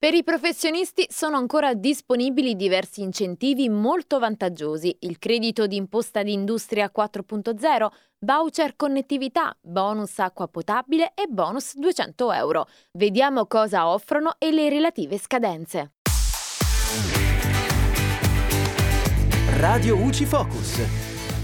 Per i professionisti sono ancora disponibili diversi incentivi molto vantaggiosi, il credito di imposta di industria 4.0, voucher connettività, bonus acqua potabile e bonus 200 euro. Vediamo cosa offrono e le relative scadenze. Radio UCI Focus.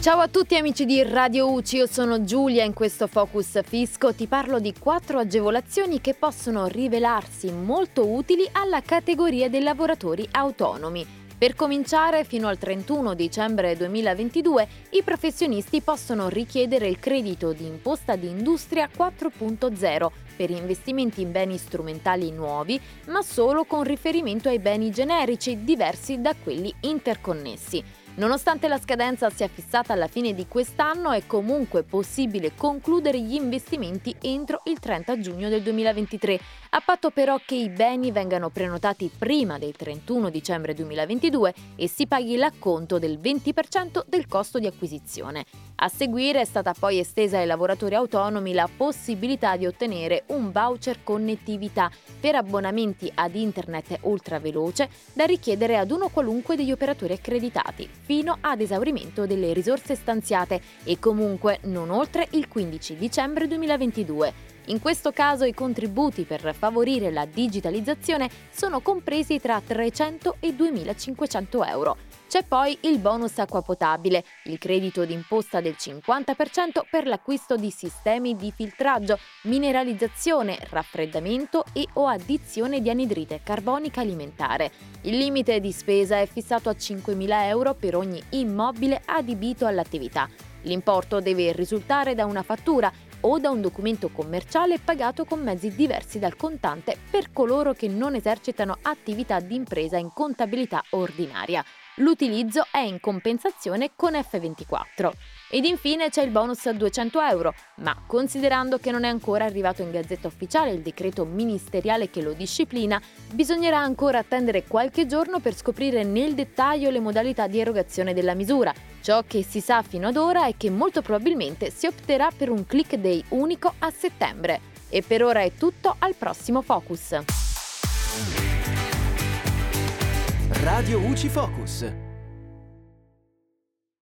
Ciao a tutti amici di Radio UCI, io sono Giulia in questo Focus Fisco ti parlo di quattro agevolazioni che possono rivelarsi molto utili alla categoria dei lavoratori autonomi. Per cominciare, fino al 31 dicembre 2022, i professionisti possono richiedere il credito di imposta di industria 4.0 per investimenti in beni strumentali nuovi, ma solo con riferimento ai beni generici diversi da quelli interconnessi. Nonostante la scadenza sia fissata alla fine di quest'anno, è comunque possibile concludere gli investimenti entro il 30 giugno del 2023, a patto però che i beni vengano prenotati prima del 31 dicembre 2022 e si paghi l'acconto del 20% del costo di acquisizione. A seguire è stata poi estesa ai lavoratori autonomi la possibilità di ottenere un voucher connettività per abbonamenti ad internet ultraveloce da richiedere ad uno qualunque degli operatori accreditati fino ad esaurimento delle risorse stanziate e comunque non oltre il 15 dicembre 2022. In questo caso i contributi per favorire la digitalizzazione sono compresi tra 300 e 2500 euro. C'è poi il bonus acqua potabile, il credito d'imposta del 50% per l'acquisto di sistemi di filtraggio, mineralizzazione, raffreddamento e o addizione di anidride carbonica alimentare. Il limite di spesa è fissato a 5.000 euro per ogni immobile adibito all'attività. L'importo deve risultare da una fattura o da un documento commerciale pagato con mezzi diversi dal contante per coloro che non esercitano attività di impresa in contabilità ordinaria. L'utilizzo è in compensazione con F24. Ed infine c'è il bonus a 200 euro, ma considerando che non è ancora arrivato in gazzetta ufficiale il decreto ministeriale che lo disciplina, bisognerà ancora attendere qualche giorno per scoprire nel dettaglio le modalità di erogazione della misura. Ciò che si sa fino ad ora è che molto probabilmente si opterà per un click day unico a settembre. E per ora è tutto, al prossimo Focus. Radio UCI Focus.